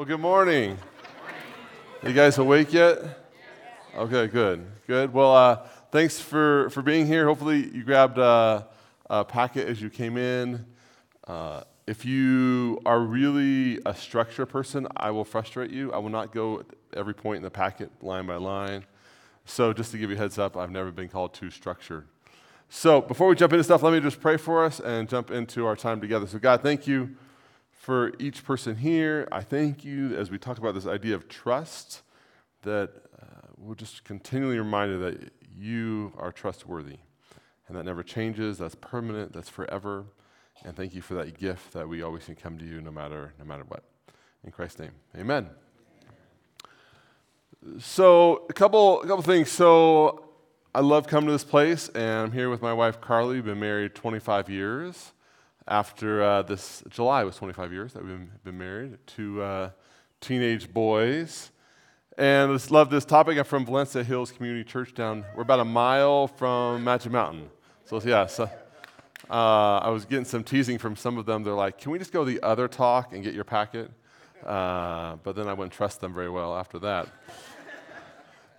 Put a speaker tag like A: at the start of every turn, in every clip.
A: Well, good morning. You guys awake yet? Okay, good, good. Well, uh, thanks for, for being here. Hopefully, you grabbed a, a packet as you came in. Uh, if you are really a structure person, I will frustrate you. I will not go every point in the packet line by line. So, just to give you a heads up, I've never been called too structured. So, before we jump into stuff, let me just pray for us and jump into our time together. So, God, thank you for each person here. I thank you as we talk about this idea of trust that uh, we're just continually reminded that you are trustworthy and that never changes, that's permanent, that's forever. And thank you for that gift that we always can come to you no matter, no matter what. In Christ's name, amen. So, a couple, a couple things. So, I love coming to this place, and I'm here with my wife Carly. We've been married 25 years after uh, this July was 25 years that we've been married, two uh, teenage boys. And I love this topic. I'm from Valencia Hills Community Church down, we're about a mile from Magic Mountain. So, yeah, so, uh, I was getting some teasing from some of them. They're like, can we just go the other talk and get your packet? Uh, but then I wouldn't trust them very well after that.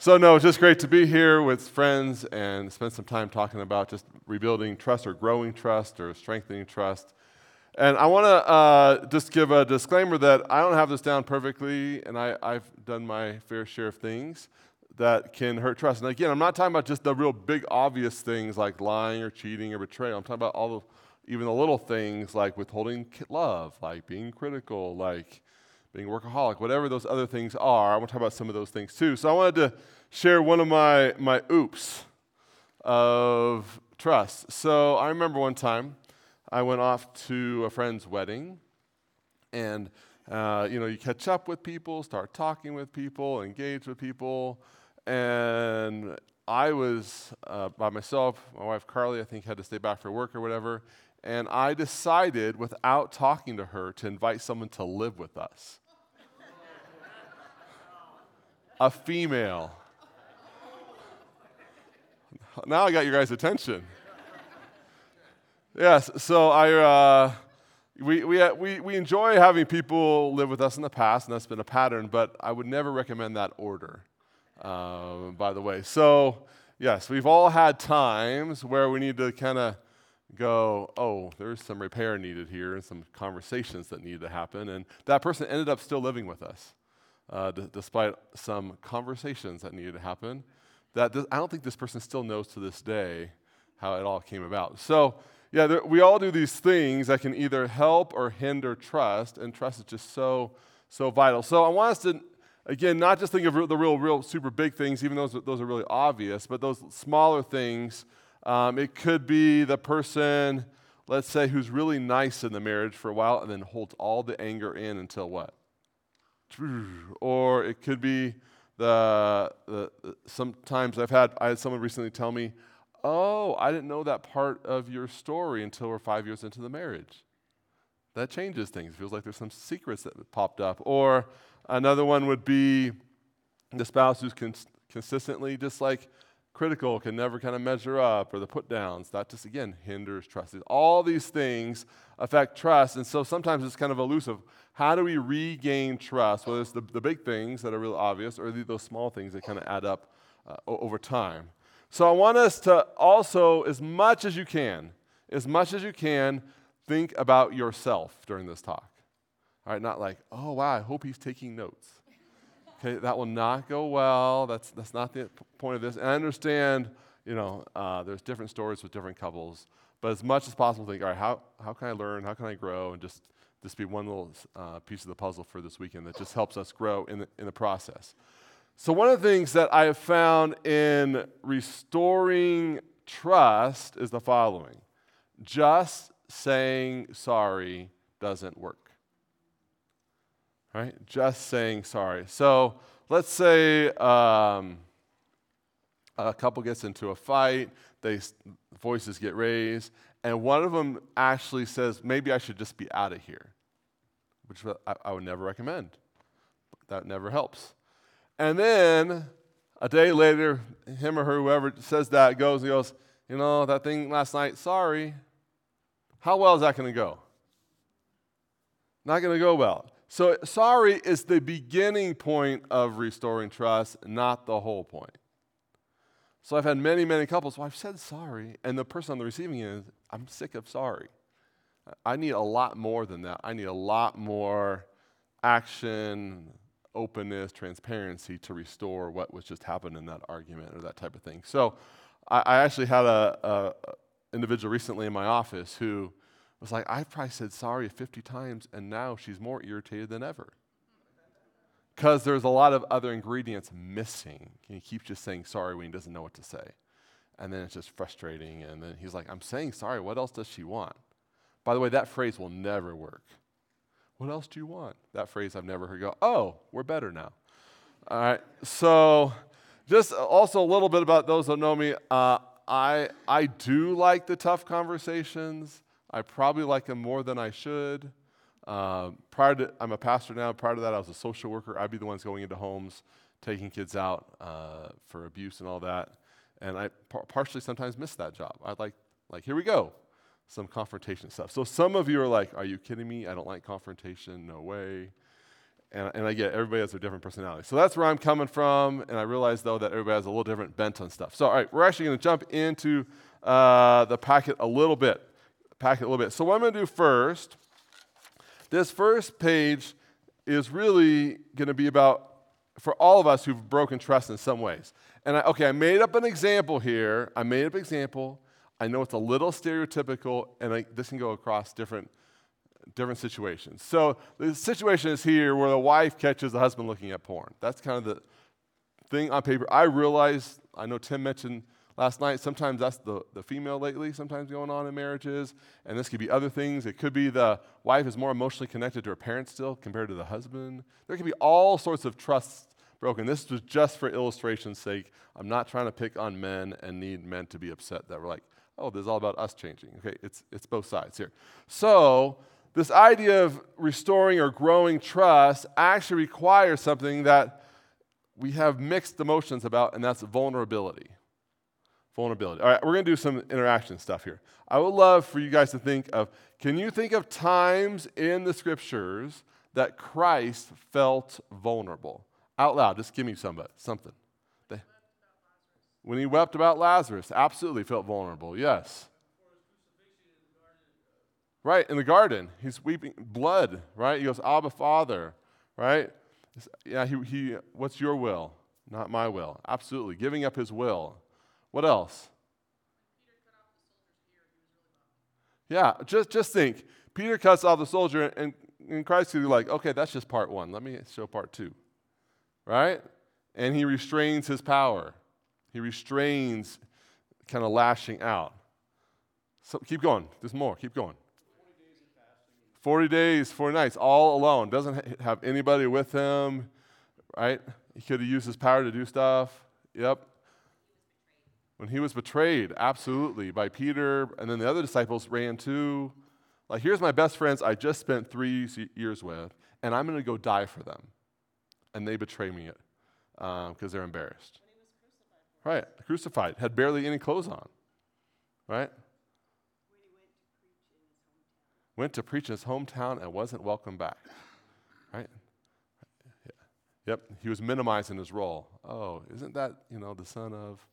A: So, no, it's just great to be here with friends and spend some time talking about just rebuilding trust or growing trust or strengthening trust. And I want to uh, just give a disclaimer that I don't have this down perfectly, and I, I've done my fair share of things that can hurt trust. And again, I'm not talking about just the real big, obvious things like lying or cheating or betrayal. I'm talking about all the, even the little things like withholding love, like being critical, like being workaholic, whatever those other things are. I want to talk about some of those things too. So I wanted to share one of my, my oops of trust. So I remember one time I went off to a friend's wedding, and uh, you know, you catch up with people, start talking with people, engage with people, and I was uh, by myself. My wife Carly, I think, had to stay back for work or whatever. And I decided, without talking to her, to invite someone to live with us a female. Now I got your guys' attention. Yes, so I, uh, we, we, uh, we, we enjoy having people live with us in the past, and that's been a pattern, but I would never recommend that order, uh, by the way. So, yes, we've all had times where we need to kind of go, oh, there's some repair needed here and some conversations that need to happen. And that person ended up still living with us uh, d- despite some conversations that needed to happen. That th- I don't think this person still knows to this day how it all came about. So, yeah, there, we all do these things that can either help or hinder trust, and trust is just so, so vital. So, I want us to, again, not just think of the real, real super big things, even though those, those are really obvious, but those smaller things. Um, it could be the person, let's say, who's really nice in the marriage for a while and then holds all the anger in until what? or it could be the, the, sometimes I've had I had someone recently tell me, "Oh, I didn't know that part of your story until we're 5 years into the marriage." That changes things. It feels like there's some secrets that popped up. Or another one would be the spouse who's cons- consistently just like critical, can never kind of measure up, or the put downs. That just, again, hinders trust. All these things affect trust. And so sometimes it's kind of elusive. How do we regain trust? Whether it's the, the big things that are real obvious or those small things that kind of add up uh, over time. So I want us to also, as much as you can, as much as you can, think about yourself during this talk. All right, not like, oh, wow, I hope he's taking notes. Okay, that will not go well. That's, that's not the point of this. And I understand, you know, uh, there's different stories with different couples. But as much as possible, think, all right, how, how can I learn? How can I grow? And just this be one little uh, piece of the puzzle for this weekend that just helps us grow in the, in the process. So, one of the things that I have found in restoring trust is the following just saying sorry doesn't work right? Just saying sorry. So let's say um, a couple gets into a fight, they voices get raised, and one of them actually says, "Maybe I should just be out of here," which I, I would never recommend. That never helps. And then a day later, him or her, whoever says that, goes and goes, "You know that thing last night? Sorry." How well is that going to go? Not going to go well. So, sorry is the beginning point of restoring trust, not the whole point. So, I've had many, many couples, well, I've said sorry, and the person on the receiving end, I'm sick of sorry. I need a lot more than that. I need a lot more action, openness, transparency to restore what was just happened in that argument or that type of thing. So, I, I actually had a, a individual recently in my office who was like, I've probably said sorry 50 times, and now she's more irritated than ever. Because there's a lot of other ingredients missing. And he keeps just saying sorry when he doesn't know what to say. And then it's just frustrating. And then he's like, I'm saying sorry. What else does she want? By the way, that phrase will never work. What else do you want? That phrase I've never heard go, oh, we're better now. All right. So, just also a little bit about those that know me. Uh, I, I do like the tough conversations. I probably like them more than I should. Uh, prior to, I'm a pastor now. Prior to that, I was a social worker. I'd be the ones going into homes, taking kids out uh, for abuse and all that. And I par- partially sometimes miss that job. I'd like, like, here we go, some confrontation stuff. So some of you are like, are you kidding me? I don't like confrontation. No way. And, and I get everybody has a different personality. So that's where I'm coming from. And I realize, though, that everybody has a little different bent on stuff. So, all right, we're actually going to jump into uh, the packet a little bit pack it a little bit. So, what I'm going to do first, this first page is really going to be about for all of us who've broken trust in some ways. And I, okay, I made up an example here. I made up an example. I know it's a little stereotypical, and I, this can go across different different situations. So the situation is here where the wife catches the husband looking at porn. That's kind of the thing on paper. I realize. I know Tim mentioned last night. Sometimes that's the, the female lately, sometimes going on in marriages. And this could be other things. It could be the wife is more emotionally connected to her parents still compared to the husband. There could be all sorts of trusts broken. This was just for illustration's sake. I'm not trying to pick on men and need men to be upset that we're like, oh, this is all about us changing. Okay, it's, it's both sides here. So, this idea of restoring or growing trust actually requires something that we have mixed emotions about, and that's vulnerability. Vulnerability. All right, we're going to do some interaction stuff here. I would love for you guys to think of can you think of times in the scriptures that Christ felt vulnerable? Out loud, just give me somebody, uh, something. They, when he wept about Lazarus, absolutely felt vulnerable, yes. Right, in the garden, he's weeping blood, right? He goes, Abba, Father, right? Yeah, he, he, what's your will? Not my will. Absolutely. Giving up his will. What else? Yeah, just, just think. Peter cuts off the soldier, and, and Christ could be like, okay, that's just part one. Let me show part two. Right? And he restrains his power. He restrains kind of lashing out. So keep going. There's more. Keep going. 40 days, 40 nights, all alone. Doesn't have anybody with him, right? He could have used his power to do stuff. Yep. When he was betrayed, absolutely, by Peter, and then the other disciples ran too. Like, here's my best friends I just spent three years with, and I'm going to go die for them. And they betray me because um, they're embarrassed. Crucified right, crucified, had barely any clothes on. Right? Went to preach in his hometown and wasn't welcome back. Right? Yep, he was minimizing his role. Oh, isn't that, you know, the son of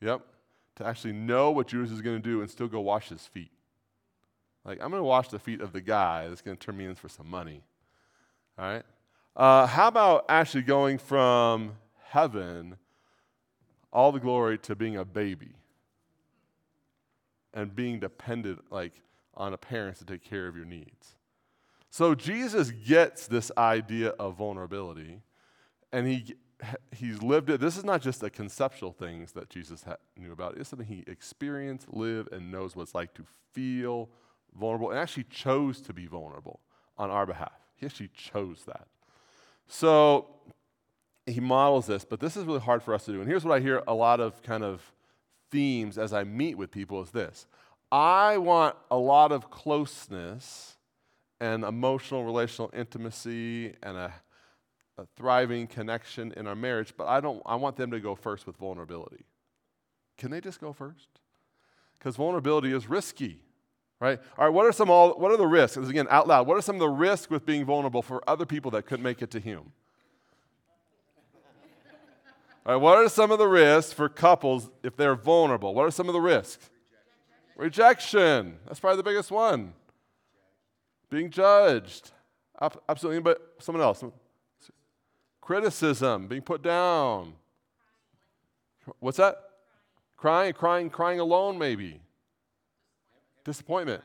A: Yep. To actually know what Judas is going to do and still go wash his feet. Like, I'm going to wash the feet of the guy that's going to turn me in for some money. All right? Uh, how about actually going from heaven, all the glory, to being a baby and being dependent, like, on a parent to take care of your needs? So Jesus gets this idea of vulnerability, and he he's lived it. This is not just a conceptual things that Jesus ha- knew about. It's something he experienced, lived, and knows what it's like to feel vulnerable, and actually chose to be vulnerable on our behalf. He actually chose that. So he models this, but this is really hard for us to do. And here's what I hear a lot of kind of themes as I meet with people is this. I want a lot of closeness and emotional relational intimacy and a a thriving connection in our marriage, but I don't I want them to go first with vulnerability. Can they just go first? Because vulnerability is risky. Right? All right, what are some all what are the risks? This again, out loud. What are some of the risks with being vulnerable for other people that couldn't make it to Hume? All right, what are some of the risks for couples if they're vulnerable? What are some of the risks? Rejection. Rejection. That's probably the biggest one. Being judged. Absolutely. But someone else. Criticism. Being put down. What's that? Crying, crying, crying alone, maybe. Disappointment.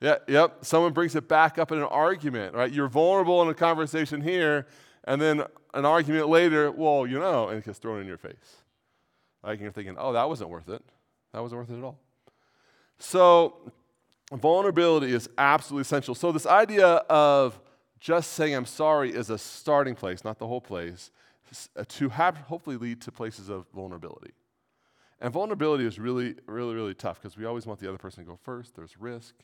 A: Yeah, yep. Someone brings it back up in an argument, right? You're vulnerable in a conversation here, and then an argument later, well, you know, and it gets thrown in your face. Like you're thinking, oh, that wasn't worth it. That wasn't worth it at all. So, vulnerability is absolutely essential. So, this idea of just saying I'm sorry is a starting place, not the whole place, uh, to have hopefully lead to places of vulnerability. And vulnerability is really, really, really tough because we always want the other person to go first. There's risk.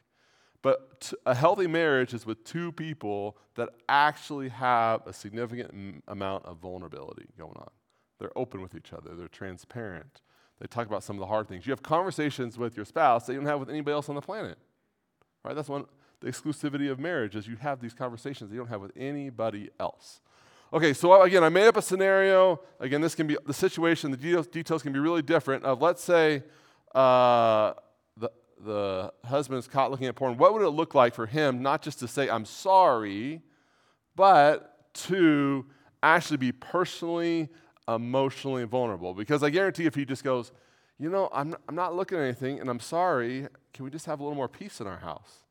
A: But t- a healthy marriage is with two people that actually have a significant m- amount of vulnerability going on. They're open with each other, they're transparent. They talk about some of the hard things. You have conversations with your spouse that you don't have with anybody else on the planet. Right? That's one the exclusivity of marriage is you have these conversations that you don't have with anybody else. Okay, so again, I made up a scenario. Again, this can be the situation, the details, can be really different. Of let's say uh, the husband is caught looking at porn, what would it look like for him not just to say, I'm sorry, but to actually be personally, emotionally vulnerable? Because I guarantee if he just goes, you know, I'm, I'm not looking at anything and I'm sorry, can we just have a little more peace in our house?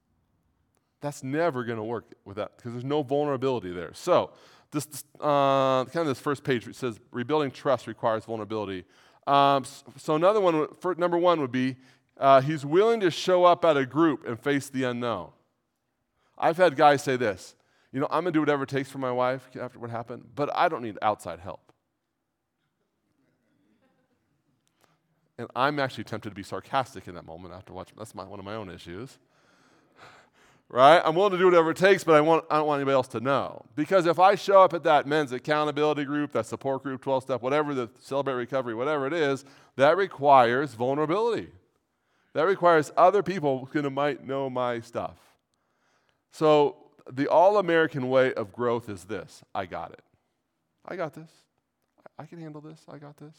A: That's never going to work with that because there's no vulnerability there. So, this uh, kind of this first page says rebuilding trust requires vulnerability. Um, so another one, for, number one would be uh, he's willing to show up at a group and face the unknown. I've had guys say this you know, I'm going to do whatever it takes for my wife after what happened, but I don't need outside help. And I'm actually tempted to be sarcastic in that moment after watching. That's my, one of my own issues. right? I'm willing to do whatever it takes, but I, want, I don't want anybody else to know. Because if I show up at that men's accountability group, that support group, 12 step, whatever, the celebrate recovery, whatever it is, that requires vulnerability. That requires other people who might know my stuff. So the all American way of growth is this I got it. I got this. I can handle this. I got this.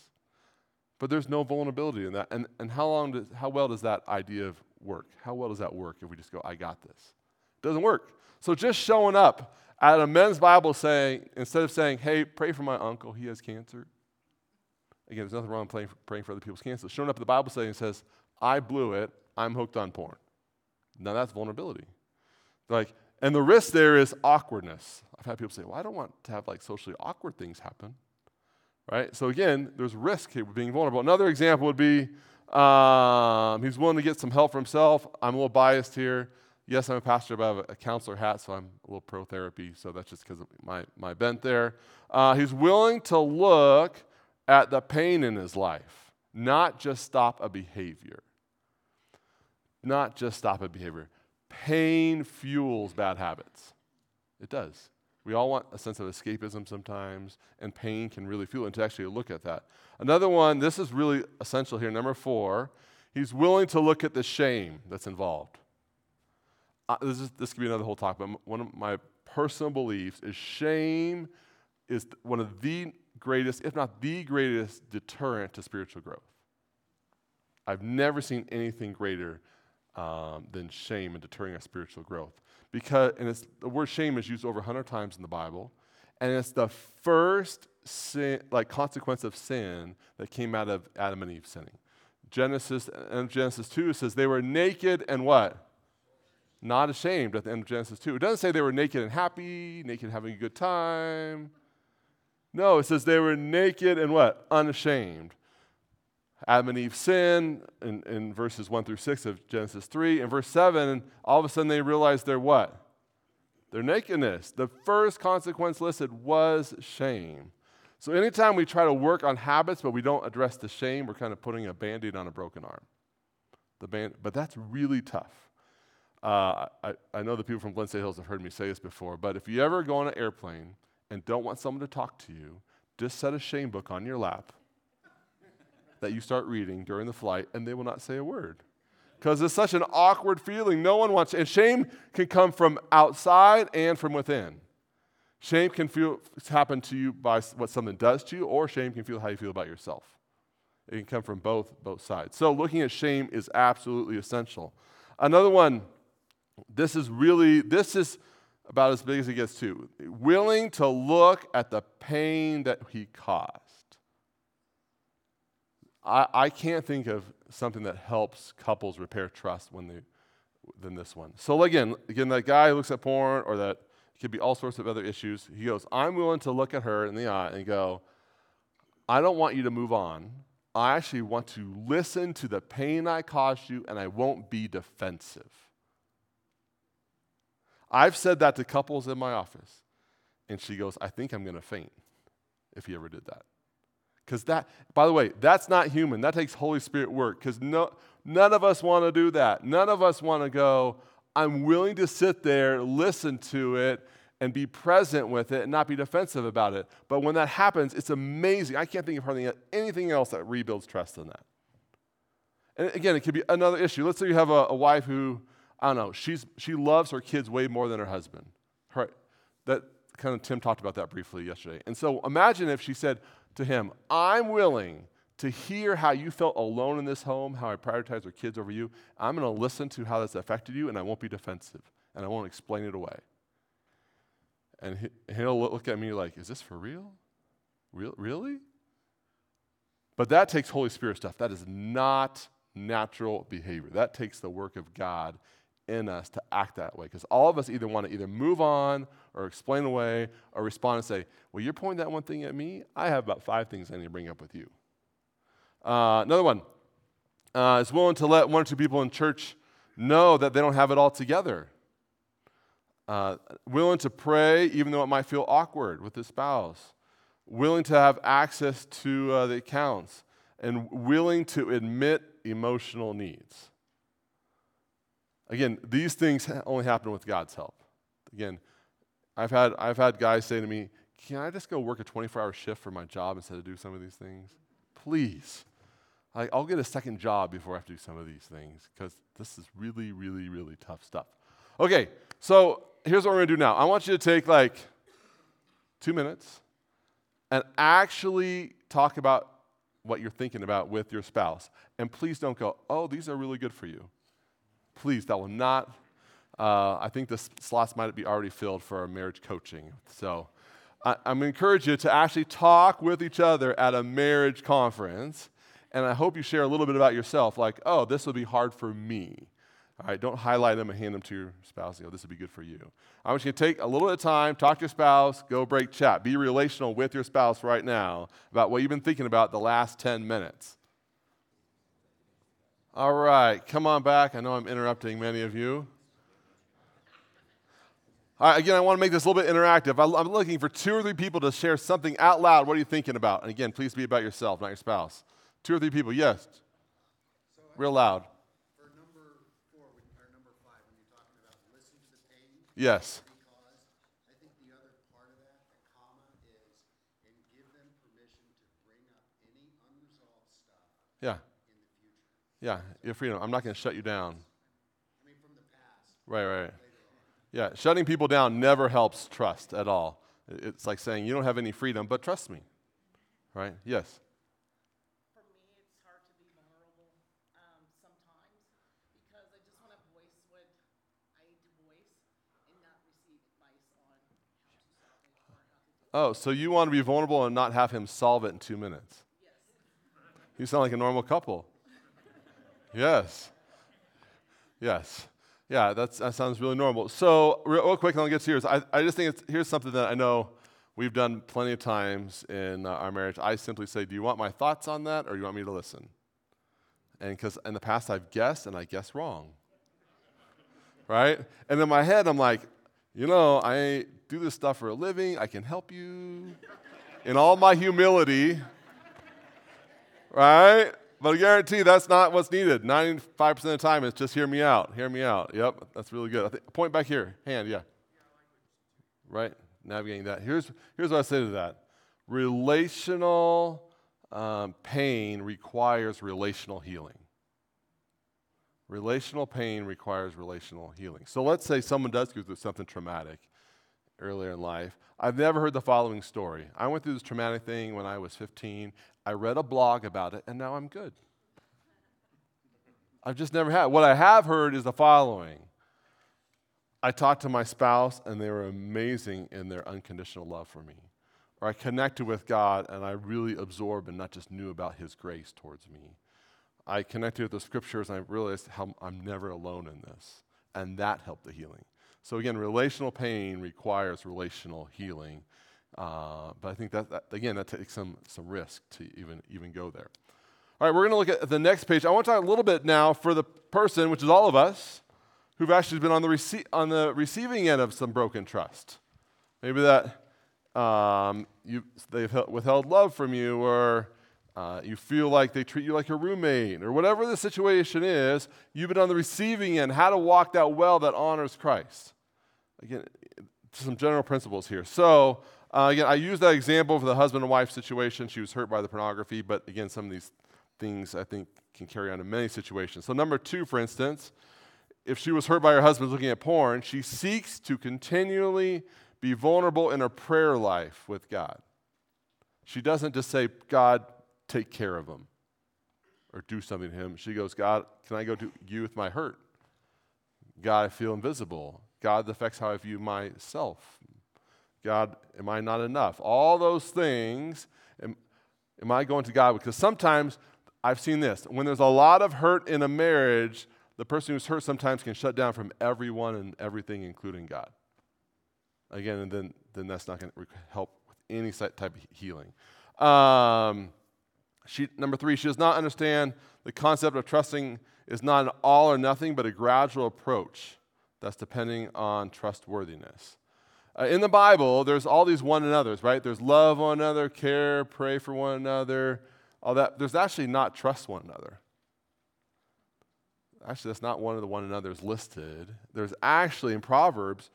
A: But there's no vulnerability in that. And, and how, long does, how well does that idea of work? How well does that work if we just go, I got this? It doesn't work. So just showing up at a men's Bible saying, instead of saying, hey, pray for my uncle, he has cancer. Again, there's nothing wrong praying for, praying for other people's cancer. Showing up at the Bible saying says, I blew it. I'm hooked on porn. Now that's vulnerability. Like, and the risk there is awkwardness. I've had people say, well, I don't want to have like socially awkward things happen. Right? So again, there's risk here with being vulnerable. Another example would be um, he's willing to get some help for himself. I'm a little biased here. Yes, I'm a pastor, but I have a counselor hat, so I'm a little pro therapy, so that's just because of my, my bent there. Uh, he's willing to look at the pain in his life, not just stop a behavior not just stop a behavior. Pain fuels bad habits. It does. We all want a sense of escapism sometimes, and pain can really fuel and to actually look at that. Another one, this is really essential here, number four, he's willing to look at the shame that's involved. Uh, this, is, this could be another whole talk, but one of my personal beliefs is shame is one of the greatest, if not the greatest, deterrent to spiritual growth. I've never seen anything greater um, than shame in deterring our spiritual growth. Because, and it's, the word shame is used over 100 times in the Bible, and it's the first sin, like consequence of sin that came out of Adam and Eve sinning. Genesis and Genesis 2 says they were naked and what? Not ashamed at the end of Genesis 2. It doesn't say they were naked and happy, naked having a good time. No, it says they were naked and what? Unashamed. Adam and Eve sin in, in verses 1 through 6 of Genesis 3. In verse 7, all of a sudden they realize their what? Their nakedness. The first consequence listed was shame. So anytime we try to work on habits but we don't address the shame, we're kind of putting a band-aid on a broken arm. The band, but that's really tough. Uh, I, I know the people from Glen Hills have heard me say this before, but if you ever go on an airplane and don't want someone to talk to you, just set a shame book on your lap that you start reading during the flight and they will not say a word. Because it's such an awkward feeling. No one wants, and shame can come from outside and from within. Shame can feel happen to you by what something does to you, or shame can feel how you feel about yourself. It can come from both both sides. So looking at shame is absolutely essential. Another one, this is really this is about as big as it gets too. Willing to look at the pain that he caused. I, I can't think of something that helps couples repair trust when they than this one. So again, again, that guy looks at porn or that could be all sorts of other issues. He goes, I'm willing to look at her in the eye and go, I don't want you to move on. I actually want to listen to the pain I caused you, and I won't be defensive. I've said that to couples in my office, and she goes, I think I'm going to faint if he ever did that. Because that, by the way, that's not human. That takes Holy Spirit work, because no, none of us want to do that. None of us want to go, I'm willing to sit there, listen to it, and be present with it and not be defensive about it. But when that happens, it's amazing. I can't think of hardly anything else that rebuilds trust than that. And again, it could be another issue. Let's say you have a, a wife who, I don't know, she's, she loves her kids way more than her husband. Her, that kind of Tim talked about that briefly yesterday. And so imagine if she said to him, I'm willing to hear how you felt alone in this home, how I prioritized our kids over you. I'm going to listen to how that's affected you, and I won't be defensive, and I won't explain it away. And he, will look at me like, Is this for real? real? Really? But that takes Holy Spirit stuff. That is not natural behavior. That takes the work of God in us to act that way. Because all of us either want to either move on or explain away or respond and say, Well, you're pointing that one thing at me. I have about five things I need to bring up with you. Uh, another one uh, is willing to let one or two people in church know that they don't have it all together. Uh, willing to pray even though it might feel awkward with the spouse. Willing to have access to uh, the accounts. And willing to admit emotional needs. Again, these things only happen with God's help. Again, I've had, I've had guys say to me, Can I just go work a 24 hour shift for my job instead of do some of these things? Please. Like, I'll get a second job before I have to do some of these things because this is really, really, really tough stuff. Okay, so here's what we're to do now. I want you to take like two minutes and actually talk about what you're thinking about with your spouse. And please don't go, oh, these are really good for you. Please, that will not. Uh, I think the slots might be already filled for our marriage coaching. So I, I'm going to encourage you to actually talk with each other at a marriage conference. And I hope you share a little bit about yourself, like, oh, this will be hard for me. All right, don't highlight them and hand them to your spouse. You know, this would be good for you. I want you to take a little bit of time, talk to your spouse, go break chat. Be relational with your spouse right now about what you've been thinking about the last 10 minutes. All right, come on back. I know I'm interrupting many of you. Right, again, I want to make this a little bit interactive. I'm looking for two or three people to share something out loud. What are you thinking about? And again, please be about yourself, not your spouse. Two or three people, yes. Real loud. Yes. Because I think the other part of that, the comma, is and give them permission to bring up any unresolved stuff yeah. in the future. Yeah, your freedom. I'm not going to shut you down. I mean, from the past. Right, right. Yeah, shutting people down never helps trust at all. It's like saying, you don't have any freedom, but trust me. Right? Yes. Oh, so you want to be vulnerable and not have him solve it in two minutes? Yes. You sound like a normal couple. yes. Yes. Yeah, that sounds really normal. So, real, real quick, and I'll get to yours. I, I just think it's, here's something that I know we've done plenty of times in uh, our marriage. I simply say, Do you want my thoughts on that, or do you want me to listen? And because in the past I've guessed and I guess wrong. right? And in my head, I'm like, you know, I do this stuff for a living. I can help you in all my humility. Right? But I guarantee that's not what's needed. 95% of the time, it's just hear me out. Hear me out. Yep, that's really good. Point back here. Hand, yeah. Right? Navigating that. Here's, here's what I say to that relational um, pain requires relational healing. Relational pain requires relational healing. So let's say someone does go through something traumatic earlier in life. I've never heard the following story. I went through this traumatic thing when I was 15. I read a blog about it, and now I'm good. I've just never had. What I have heard is the following I talked to my spouse, and they were amazing in their unconditional love for me. Or I connected with God, and I really absorbed and not just knew about His grace towards me. I connected with the scriptures, and I realized how I'm never alone in this. And that helped the healing. So, again, relational pain requires relational healing. Uh, but I think that, that, again, that takes some, some risk to even, even go there. All right, we're going to look at the next page. I want to talk a little bit now for the person, which is all of us, who've actually been on the, rece- on the receiving end of some broken trust. Maybe that um, you, they've withheld love from you, or uh, you feel like they treat you like a roommate, or whatever the situation is, you've been on the receiving end, how to walk that well that honors Christ. Again, some general principles here. So, uh, again, I use that example for the husband and wife situation. She was hurt by the pornography, but again, some of these things I think can carry on in many situations. So, number two, for instance, if she was hurt by her husband looking at porn, she seeks to continually be vulnerable in her prayer life with God. She doesn't just say, God, take care of him or do something to him. She goes, God, can I go to you with my hurt? God, I feel invisible. God, the affects how I view myself. God, am I not enough? All those things, am, am I going to God? Because sometimes I've seen this. When there's a lot of hurt in a marriage, the person who's hurt sometimes can shut down from everyone and everything, including God. Again, and then, then that's not going to help with any type of healing. Um, she, number three, she does not understand the concept of trusting is not an all or nothing, but a gradual approach that's depending on trustworthiness. Uh, in the Bible, there's all these one another's, right? There's love one another, care, pray for one another, all that. There's actually not trust one another. Actually, that's not one of the one another's listed. There's actually in Proverbs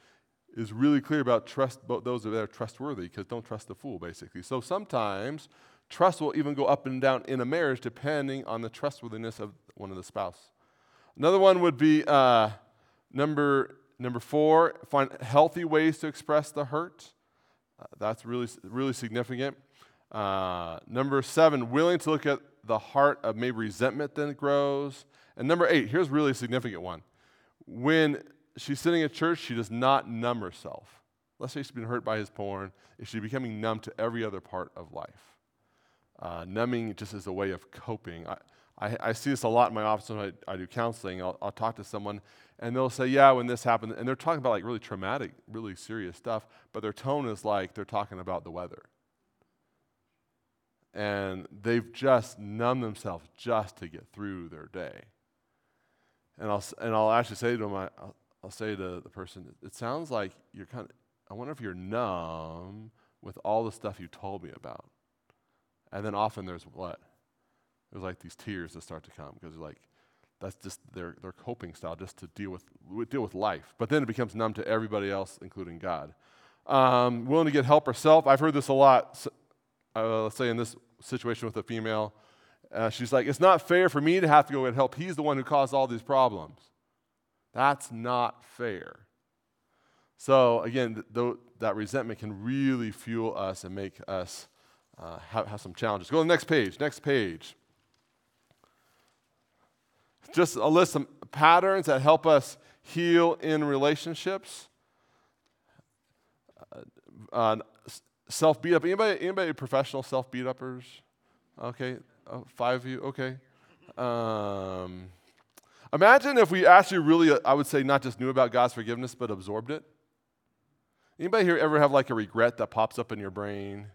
A: is really clear about trust those that are trustworthy because don't trust the fool, basically. So sometimes trust will even go up and down in a marriage depending on the trustworthiness of one of the spouse. Another one would be uh, number number four: find healthy ways to express the hurt. Uh, that's really really significant. Uh, number seven: willing to look at the heart of maybe resentment that grows. And number eight: here's a really significant one. When she's sitting at church, she does not numb herself. Let's say she's been hurt by his porn. Is she becoming numb to every other part of life? Uh, numbing just as a way of coping. I, I, I, see this a lot in my office when I, I do counseling. I'll, I'll, talk to someone and they'll say, Yeah, when this happened, and they're talking about like really traumatic, really serious stuff, but their tone is like they're talking about the weather. And they've just numbed themselves just to get through their day. And I'll, and I'll actually say to them, I, will I'll say to the person, it sounds like you're kind of, I wonder if you're numb with all the stuff you told me about. And then often there's what? There's like these tears that start to come because like, that's just their, their coping style just to deal with, deal with life. But then it becomes numb to everybody else, including God. Um, willing to get help herself. I've heard this a lot. Uh, let's say in this situation with a female, uh, she's like, it's not fair for me to have to go get help. He's the one who caused all these problems. That's not fair. So, again, th- th- that resentment can really fuel us and make us uh, have, have some challenges. Go to the next page. Next page. Just a list of patterns that help us heal in relationships. Uh, uh, self beat up. Anybody, anybody professional self beat uppers? Okay, oh, five of you. Okay. Um, Imagine if we actually really, I would say, not just knew about God's forgiveness, but absorbed it. Anybody here ever have like a regret that pops up in your brain?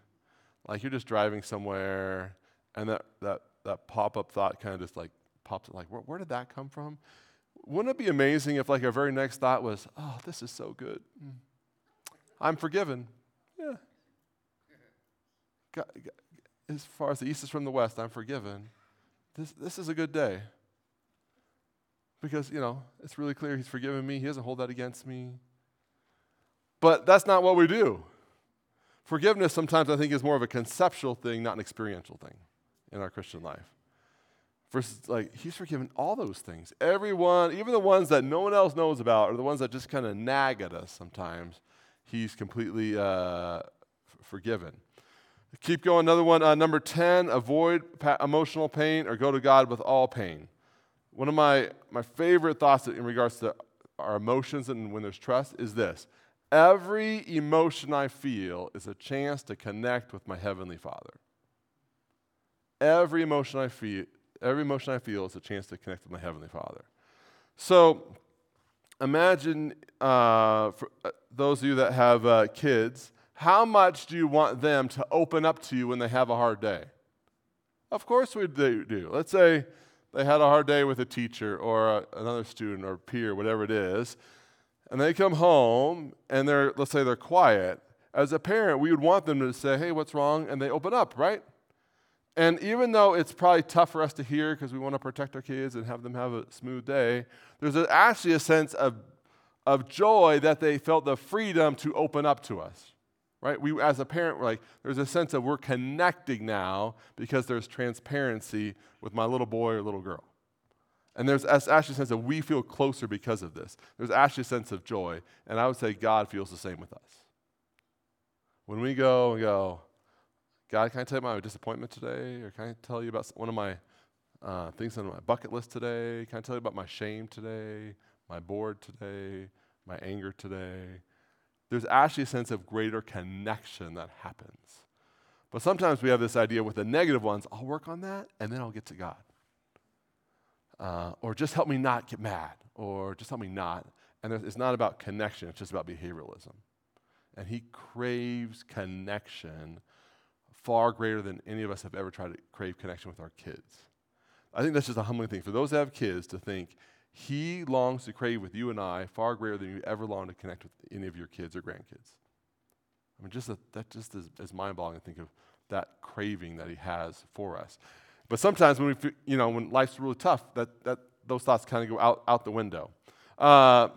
A: Like you're just driving somewhere and that, that, that pop up thought kind of just like pops up, like, where, where, did that come from? Wouldn't it be amazing if like our very next thought was, oh, this is so good. Hmm. I'm forgiven. Yeah. God, God, as far as the east is from the west, I'm forgiven. This, this is a good day because, you know, it's really clear he's forgiven me. He doesn't hold that against me. But that's not what we do. Forgiveness sometimes I think is more of a conceptual thing, not an experiential thing. in our Christian life. Versus, like, he's forgiven all those things. Everyone, even the ones that no one else knows about, or the ones that just kind of nag at us sometimes, he's completely uh, forgiven. Keep going. Another one. Uh, number 10, avoid pa- emotional pain or go to God with all pain. One of my, my favorite thoughts in regards to our emotions and when there's trust is this every emotion I feel is a chance to connect with my Heavenly Father. Every emotion I feel Every emotion I feel is a chance to connect with my Heavenly Father. So imagine uh, for uh, those of you that have uh, kids, how much do you want them to open up to you when they have a hard day? Of course we do. Let's say they had a hard day with a teacher or a, another student or peer, whatever it is, and they come home and they're, let's say they're quiet. As a parent, we would want them to say, hey, what's wrong? And they open up, right? And even though it's probably tough for us to hear because we want to protect our kids and have them have a smooth day, there's actually a sense of, of joy that they felt the freedom to open up to us. Right? We, as a parent, we're like, there's a sense of we're connecting now because there's transparency with my little boy or little girl. And there's actually a sense that we feel closer because of this. There's actually a sense of joy. And I would say God feels the same with us. When we go and go, God, can I tell you about my disappointment today? Or can I tell you about one of my uh, things on my bucket list today? Can I tell you about my shame today, my bored today, my anger today? There's actually a sense of greater connection that happens. But sometimes we have this idea with the negative ones I'll work on that and then I'll get to God. Uh, or just help me not get mad, or just help me not. And it's not about connection, it's just about behavioralism. And he craves connection far greater than any of us have ever tried to crave connection with our kids. I think that's just a humbling thing. For those that have kids to think, he longs to crave with you and I far greater than you ever long to connect with any of your kids or grandkids. I mean, just a, that just is, is mind-boggling to think of that craving that he has for us. But sometimes when we, you know, when life's really tough, that, that those thoughts kind of go out, out the window. Uh,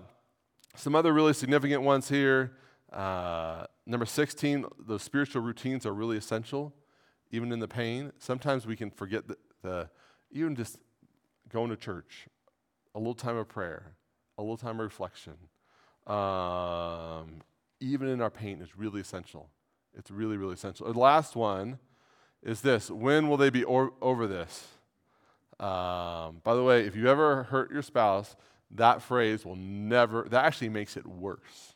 A: some other really significant ones here. Uh, number 16, those spiritual routines are really essential, even in the pain. Sometimes we can forget the, the even just going to church, a little time of prayer, a little time of reflection, um, even in our pain is really essential. It's really, really essential. The last one is this when will they be or- over this? Um, by the way, if you ever hurt your spouse, that phrase will never, that actually makes it worse.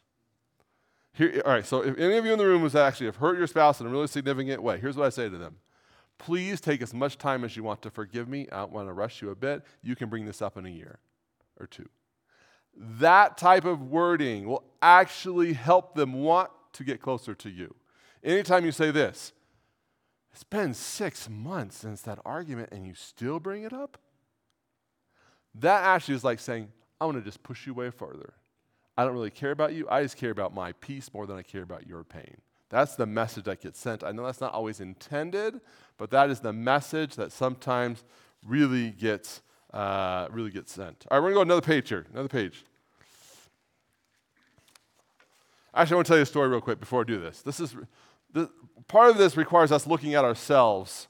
A: Here, all right, so if any of you in the room who's actually have hurt your spouse in a really significant way, here's what I say to them. Please take as much time as you want to forgive me. I don't want to rush you a bit. You can bring this up in a year or two. That type of wording will actually help them want to get closer to you. Anytime you say this, it's been six months since that argument and you still bring it up, that actually is like saying, I want to just push you way further. I don't really care about you. I just care about my peace more than I care about your pain. That's the message that gets sent. I know that's not always intended, but that is the message that sometimes really gets uh, really gets sent. All right, we're gonna go another page here. Another page. Actually, I want to tell you a story real quick before I do this. This is the, part of this requires us looking at ourselves,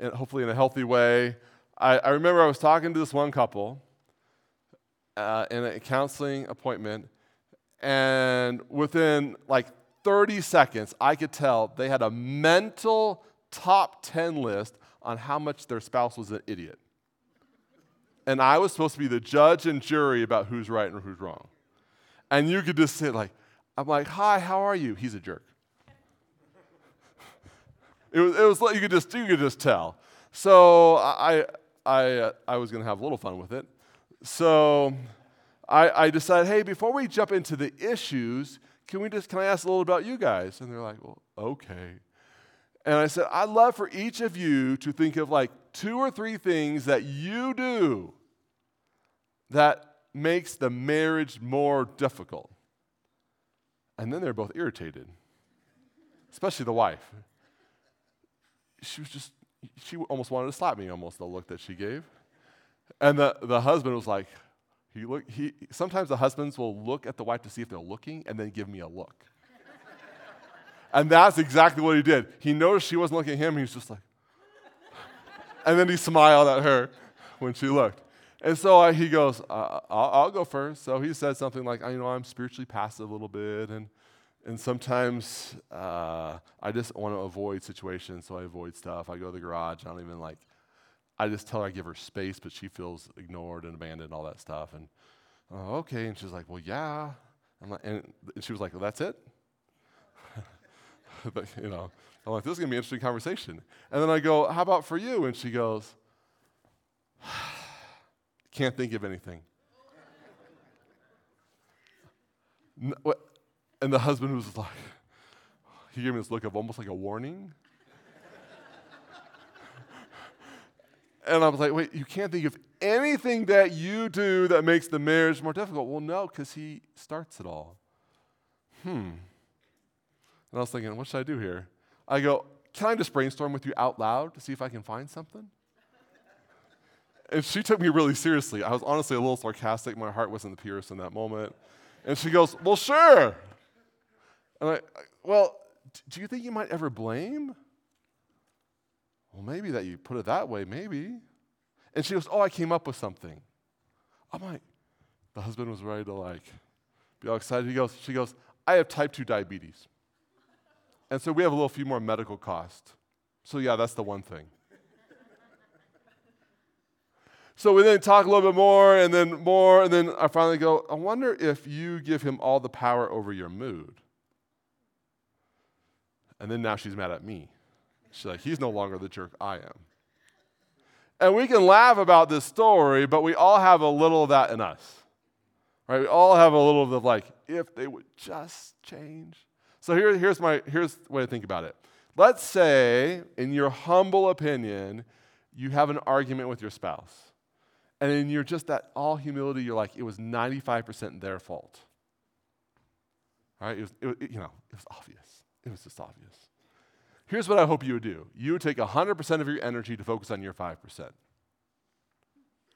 A: and hopefully in a healthy way. I, I remember I was talking to this one couple uh, in a counseling appointment, and within like 30 seconds, I could tell they had a mental top 10 list on how much their spouse was an idiot. And I was supposed to be the judge and jury about who's right and who's wrong. And you could just sit like, I'm like, hi, how are you? He's a jerk. it was, it was like you could just, you could just tell. So I, I, uh, I was going to have a little fun with it. So I, I decided, hey, before we jump into the issues, can we just can I ask a little about you guys? And they're like, well, okay. And I said, I'd love for each of you to think of like two or three things that you do that makes the marriage more difficult. And then they're both irritated, especially the wife. She was just, she almost wanted to slap me, almost the look that she gave. And the, the husband was like, he look, he, sometimes the husbands will look at the wife to see if they're looking and then give me a look. and that's exactly what he did. He noticed she wasn't looking at him. He was just like, and then he smiled at her when she looked. And so I, he goes, uh, I'll, I'll, go first. So he said something like, you know, I'm spiritually passive a little bit, and and sometimes uh, I just want to avoid situations, so I avoid stuff. I go to the garage. I don't even like. I just tell her I give her space, but she feels ignored and abandoned, and all that stuff. And oh, okay, and she's like, well, yeah. Like, and she was like, well, that's it. but, you know, I'm like, this is gonna be an interesting conversation. And then I go, how about for you? And she goes, can't think of anything. And the husband was like, he gave me this look of almost like a warning. And I was like, wait, you can't think of anything that you do that makes the marriage more difficult. Well, no, because he starts it all. Hmm. And I was thinking, what should I do here? I go, can I just brainstorm with you out loud to see if I can find something? and she took me really seriously. I was honestly a little sarcastic. My heart wasn't the purest in that moment. And she goes, Well, sure. And I, well, do you think you might ever blame? Well, maybe that you put it that way, maybe. And she goes, Oh, I came up with something. I'm like, the husband was ready to like be all excited. He goes, she goes, I have type 2 diabetes. And so we have a little few more medical costs. So yeah, that's the one thing. so we then talk a little bit more and then more, and then I finally go, I wonder if you give him all the power over your mood. And then now she's mad at me. She's like, he's no longer the jerk I am. And we can laugh about this story, but we all have a little of that in us. Right? We all have a little of like, if they would just change. So here, here's my here's the way to think about it. Let's say, in your humble opinion, you have an argument with your spouse. And in your just that all humility, you're like, it was 95% their fault. Right? It was, it, you know, it was obvious. It was just obvious. Here's what I hope you would do you would take 100% of your energy to focus on your 5%.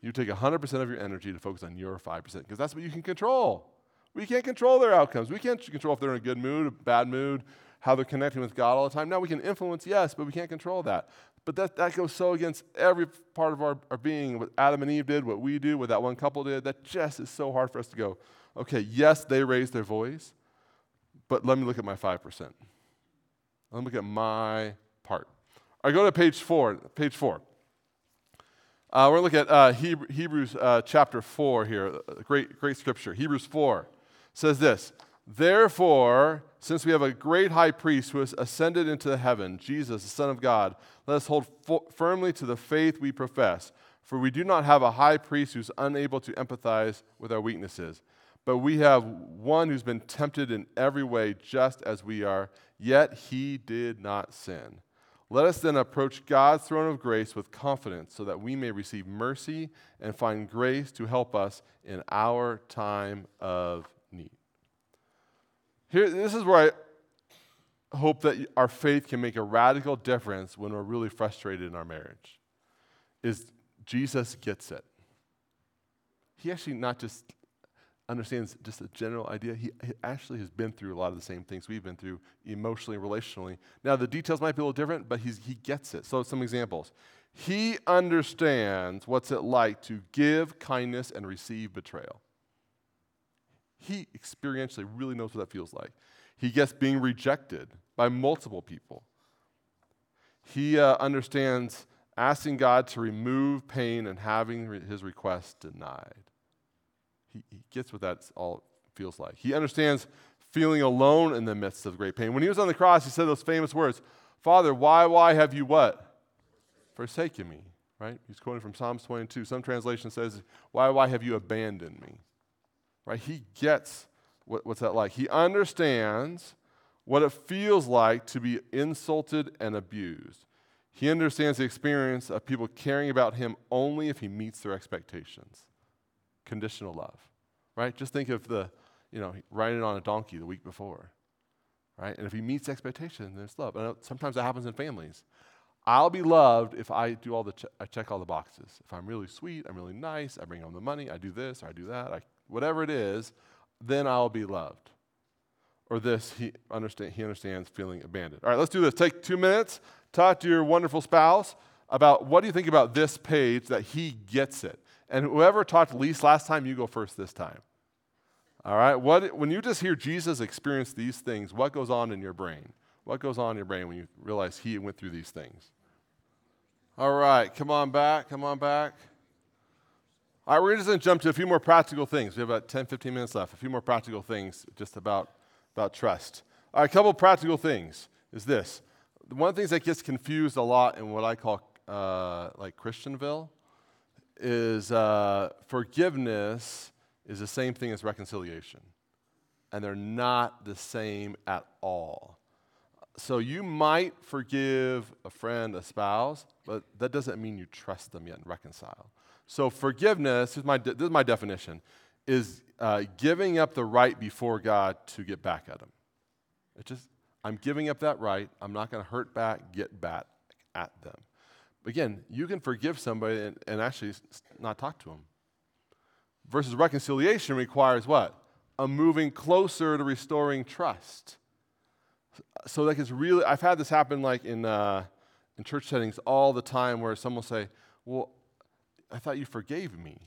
A: You take 100% of your energy to focus on your 5% because that's what you can control. We can't control their outcomes. We can't control if they're in a good mood, a bad mood, how they're connecting with God all the time. Now, we can influence, yes, but we can't control that. But that, that goes so against every part of our, our being. What Adam and Eve did, what we do, what that one couple did, that just is so hard for us to go, okay, yes, they raised their voice, but let me look at my 5%. Let me look at my part. I right, go to page four. Page four. Uh, we're going to look at uh, Hebrews uh, chapter 4 here. Great, great scripture. Hebrews 4 says this Therefore, since we have a great high priest who has ascended into heaven, Jesus, the Son of God, let us hold fo- firmly to the faith we profess. For we do not have a high priest who's unable to empathize with our weaknesses, but we have one who's been tempted in every way, just as we are yet he did not sin. Let us then approach God's throne of grace with confidence so that we may receive mercy and find grace to help us in our time of need. Here, this is where I hope that our faith can make a radical difference when we're really frustrated in our marriage. Is Jesus gets it. He actually not just understands just a general idea. He, he, actually has been through a lot of the same things we've been through emotionally, relationally. Now, the details might be a little different, but he's, he gets it. So, some examples. He understands what's it like to give kindness and receive betrayal. He experientially really knows what that feels like. He gets being rejected by multiple people. He uh, understands asking God to remove pain and having re- his request denied. He, he gets what that all feels like. He understands feeling alone in the midst of great pain. When he was on the cross, he said those famous words Father, why, why have you what? Forsaken me, right? He's quoting from Psalms 22. Some translation says, Why, why have you abandoned me? Right? He gets what, what's that like. He understands what it feels like to be insulted and abused. He understands the experience of people caring about him only if he meets their expectations conditional love, right? Just think of the, you know, riding on a donkey the week before, right? And if he meets expectation, there's love. And sometimes that happens in families. I'll be loved if I do all the che- I check all the boxes. If I'm really sweet, I'm really nice, I bring home the money, I do this or I do that, I, whatever it is, then I'll be loved. Or this, he, understand, he understands feeling abandoned. All right, let's do this. Take two minutes, talk to your wonderful spouse. about what do you think about this page that he gets it? And whoever talked least last time, you go first this time. All right? What, when you just hear Jesus experience these things, what goes on in your brain? What goes on in your brain when you realize he went through these things? All right, come on back, come on back. All right, we're just going to jump to a few more practical things. We have about 10, 15 minutes left. A few more practical things just about, about trust. All right, a couple practical things is this. One of the things that gets confused a lot in what I call uh, like Christianville is uh, forgiveness is the same thing as reconciliation. And they're not the same at all. So you might forgive a friend, a spouse, but that doesn't mean you trust them yet and reconcile. So forgiveness, is my de- this is my definition, is uh, giving up the right before God to get back at them. It's just, I'm giving up that right. I'm not going to hurt back, get back at them. Again, you can forgive somebody and, and actually not talk to them. Versus reconciliation requires what? A moving closer to restoring trust. So like it's really, I've had this happen like in, uh, in church settings all the time where someone will say, well, I thought you forgave me.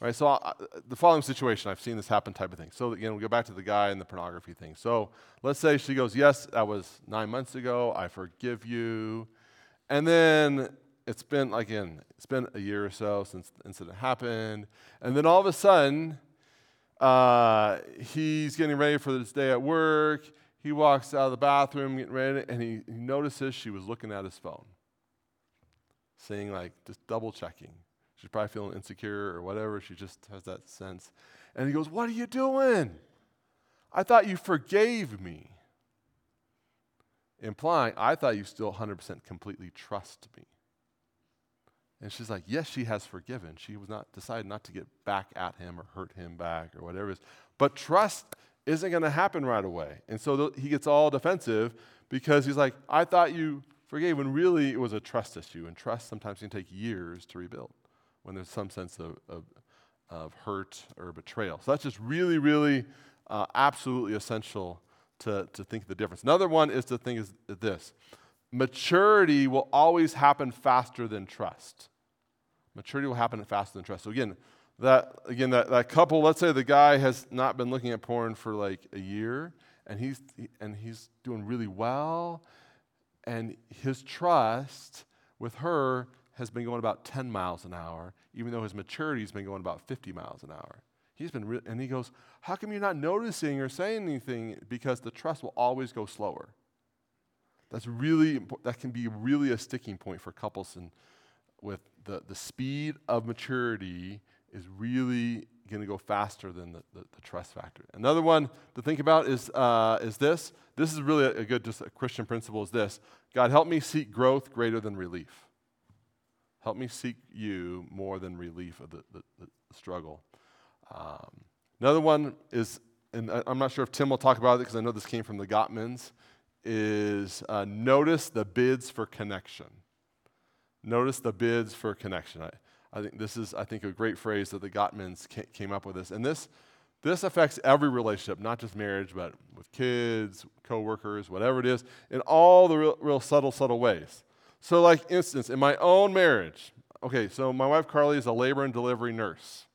A: Right, so uh, the following situation, I've seen this happen type of thing. So again, we go back to the guy and the pornography thing. So let's say she goes, yes, that was nine months ago. I forgive you. And then it's been, again, it's been a year or so since the incident happened. And then all of a sudden, uh, he's getting ready for this day at work. He walks out of the bathroom, getting ready, and he, he notices she was looking at his phone, saying, like, just double checking. She's probably feeling insecure or whatever. She just has that sense. And he goes, What are you doing? I thought you forgave me implying, I thought you still 100% completely trust me. And she's like, yes, she has forgiven. She was not decided not to get back at him or hurt him back or whatever it is. But trust isn't going to happen right away. And so th- he gets all defensive because he's like, I thought you forgave when really it was a trust issue. And trust sometimes can take years to rebuild when there's some sense of, of, of hurt or betrayal. So that's just really, really uh, absolutely essential to, to think the difference. Another one is to think is this maturity will always happen faster than trust. Maturity will happen faster than trust. So again, that again that, that couple, let's say the guy has not been looking at porn for like a year and he's and he's doing really well, and his trust with her has been going about 10 miles an hour, even though his maturity has been going about 50 miles an hour. He's been, re- and he goes, How come you're not noticing or saying anything? Because the trust will always go slower. That's really, that can be really a sticking point for couples and with the, the speed of maturity is really going to go faster than the, the, the, trust factor. Another one to think about is, uh, is this. This is really a, good just a Christian principle is this. God, help me seek growth greater than relief. Help me seek you more than relief of the, the, the struggle. Um, another one is, and I'm not sure if Tim will talk about it because I know this came from the Gottmans, is uh, notice the bids for connection. Notice the bids for connection. I, I think this is, I think, a great phrase that the Gottmans came up with this. And this, this affects every relationship, not just marriage, but with kids, coworkers, whatever it is, in all the real, real subtle, subtle ways. So, like, instance, in my own marriage, okay, so my wife Carly is a labor and delivery nurse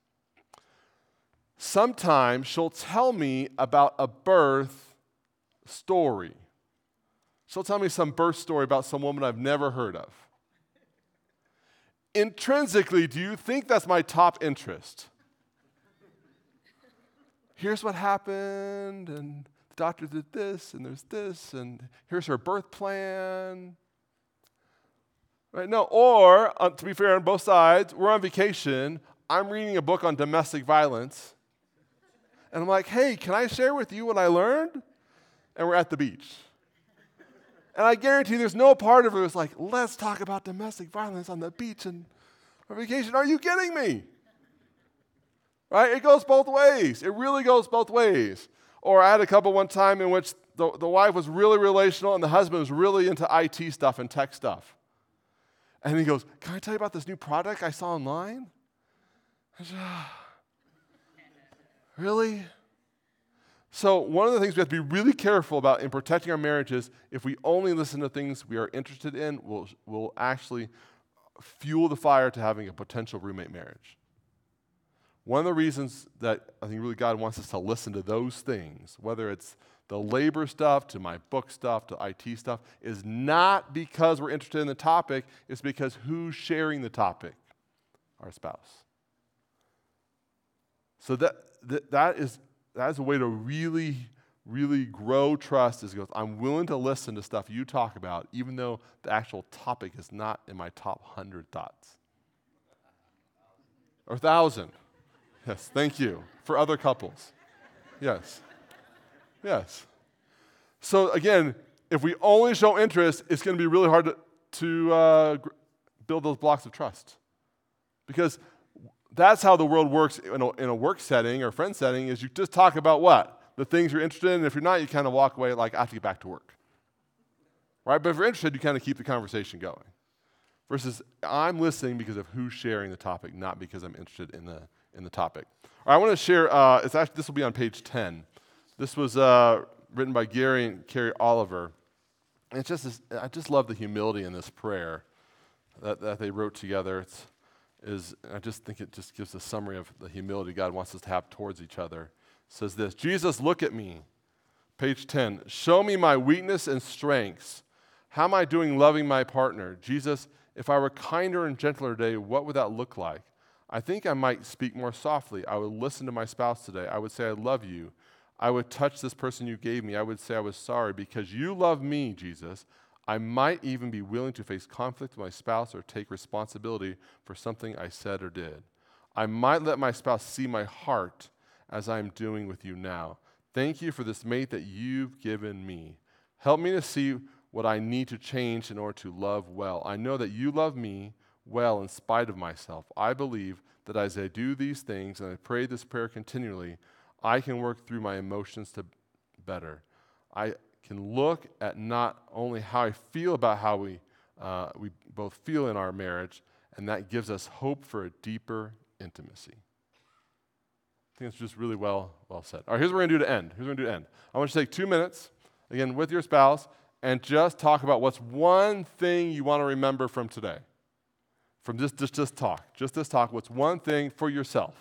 A: sometimes she'll tell me about a birth story. She'll tell me some birth story about some woman I've never heard of. Intrinsically, do you think that's my top interest? Here's what happened, and the doctor did this, and there's this, and here's her birth plan. Right? No, or, uh, to be fair on both sides, we're on vacation. I'm reading a book on domestic violence and I'm like, hey, can I share with you what I learned? And we're at the beach. And I guarantee there's no part of it that's like, let's talk about domestic violence on the beach and on vacation. Are you kidding me? Right? It goes both ways. It really goes both ways. Or I had a couple one time in which the, the wife was really relational and the husband was really into IT stuff and tech stuff. And he goes, Can I tell you about this new product I saw online? I said, ah. Really? So, one of the things we have to be really careful about in protecting our marriages, if we only listen to things we are interested in, will will actually fuel the fire to having a potential roommate marriage. One of the reasons that I think really God wants us to listen to those things, whether it's the labor stuff to my book stuff to IT stuff, is not because we're interested in the topic, it's because who's sharing the topic? Our spouse. So that, that, that, is, that is a way to really, really grow trust is goes, I'm willing to listen to stuff you talk about, even though the actual topic is not in my top 100 thoughts. Or 1,000. Yes, thank you. For other couples. Yes. Yes. So again, if we only show interest, it's going to be really hard to, to uh, build those blocks of trust. Because that's how the world works in a, in a work setting or friend setting is you just talk about what? The things you're interested in. And if you're not, you kind of walk away like, I have to get back to work. Right? But if you're interested, you kind of keep the conversation going. Versus, I'm listening because of who's sharing the topic, not because I'm interested in the, in the topic. All right, I want to share, uh, it's actually, this will be on page 10. This was uh, written by Gary and Carrie Oliver. It's just this, I just love the humility in this prayer that, that they wrote together. It's, is I just think it just gives a summary of the humility God wants us to have towards each other. It says this Jesus, look at me. Page 10. Show me my weakness and strengths. How am I doing loving my partner? Jesus, if I were kinder and gentler today, what would that look like? I think I might speak more softly. I would listen to my spouse today. I would say, I love you. I would touch this person you gave me. I would say, I was sorry because you love me, Jesus. I might even be willing to face conflict with my spouse or take responsibility for something I said or did. I might let my spouse see my heart as I'm doing with you now. Thank you for this mate that you've given me. Help me to see what I need to change in order to love well. I know that you love me well in spite of myself. I believe that as I do these things and I pray this prayer continually, I can work through my emotions to better. I can look at not only how I feel about how we, uh, we both feel in our marriage, and that gives us hope for a deeper intimacy. I think it's just really well, well said. All right, here's what we're going to do to end. Here's what we're going to do to end. I want you to take two minutes, again, with your spouse, and just talk about what's one thing you want to remember from today. From just, just, just talk. Just this talk. What's one thing for yourself?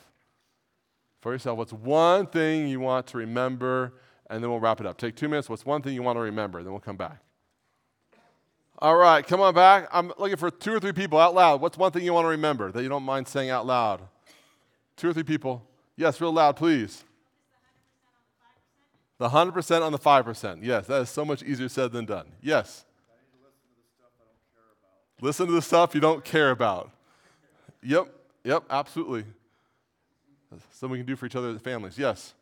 A: For yourself, what's one thing you want to remember and then we'll wrap it up. Take two minutes. What's one thing you want to remember? Then we'll come back. All right, come on back. I'm looking for two or three people out loud. What's one thing you want to remember that you don't mind saying out loud? Two or three people. Yes, real loud, please. The 100% on the 5%. Yes, that is so much easier said than done. Yes. Listen to the stuff you don't care about. Yep, yep, absolutely. Something we can do for each other as families. Yes.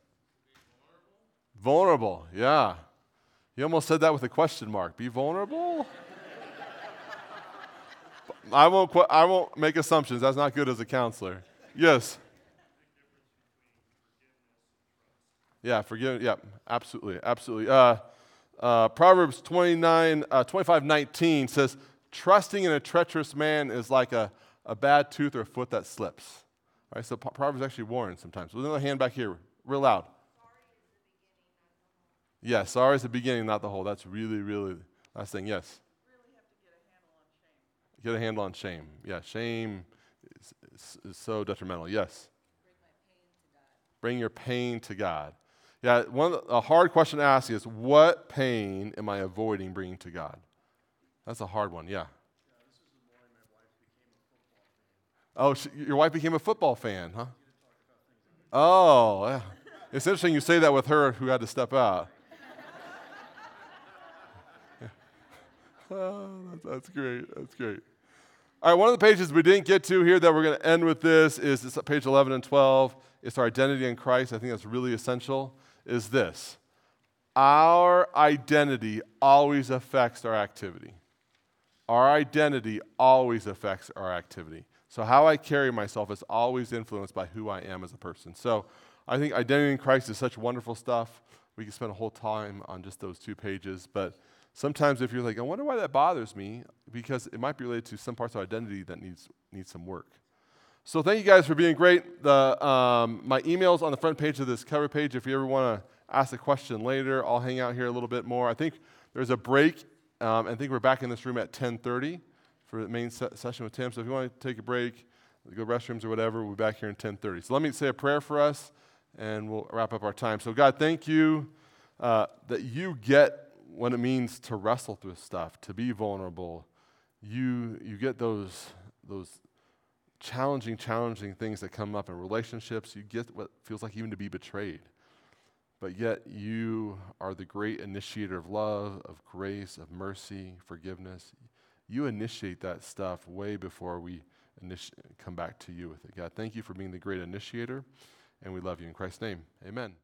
A: Vulnerable, yeah. You almost said that with a question mark. Be vulnerable? I won't, qu- I won't make assumptions. That's not good as a counselor. Yes. Yeah, forgive. Yeah, absolutely, absolutely. Uh, uh, Proverbs 29, uh, 25, 19 says, trusting in a treacherous man is like a, a bad tooth or a foot that slips. All right, so Proverbs actually warns sometimes. With another hand back here, real loud. Yeah, sorry is the beginning, not the whole. That's really, really last thing. Yes.
B: Really get a handle on shame.
A: Get a handle on shame. Yeah, shame is, is, is so detrimental. Yes. Bring your pain to God. Yeah, one a hard question to ask is what pain am I avoiding bringing to God? That's a hard one. Yeah. Oh, she, your wife became a football fan, huh? Oh, yeah. it's interesting you say that with her who had to step out. Oh, that's great. That's great. All right, one of the pages we didn't get to here that we're going to end with this is this page 11 and 12. It's our identity in Christ. I think that's really essential. Is this our identity always affects our activity? Our identity always affects our activity. So, how I carry myself is always influenced by who I am as a person. So, I think identity in Christ is such wonderful stuff. We could spend a whole time on just those two pages, but Sometimes, if you're like, I wonder why that bothers me, because it might be related to some parts of identity that needs, needs some work. So thank you guys for being great. The, um, my email's on the front page of this cover page. If you ever want to ask a question later, I'll hang out here a little bit more. I think there's a break. Um, I think we're back in this room at 10:30 for the main se- session with Tim. So if you want to take a break, go to restrooms or whatever, we'll be back here in 10:30. So let me say a prayer for us, and we'll wrap up our time. So God, thank you uh, that you get what it means to wrestle through stuff, to be vulnerable. You you get those those challenging, challenging things that come up in relationships. You get what feels like even to be betrayed. But yet, you are the great initiator of love, of grace, of mercy, forgiveness. You initiate that stuff way before we initi- come back to you with it. God, thank you for being the great initiator, and we love you. In Christ's name, amen.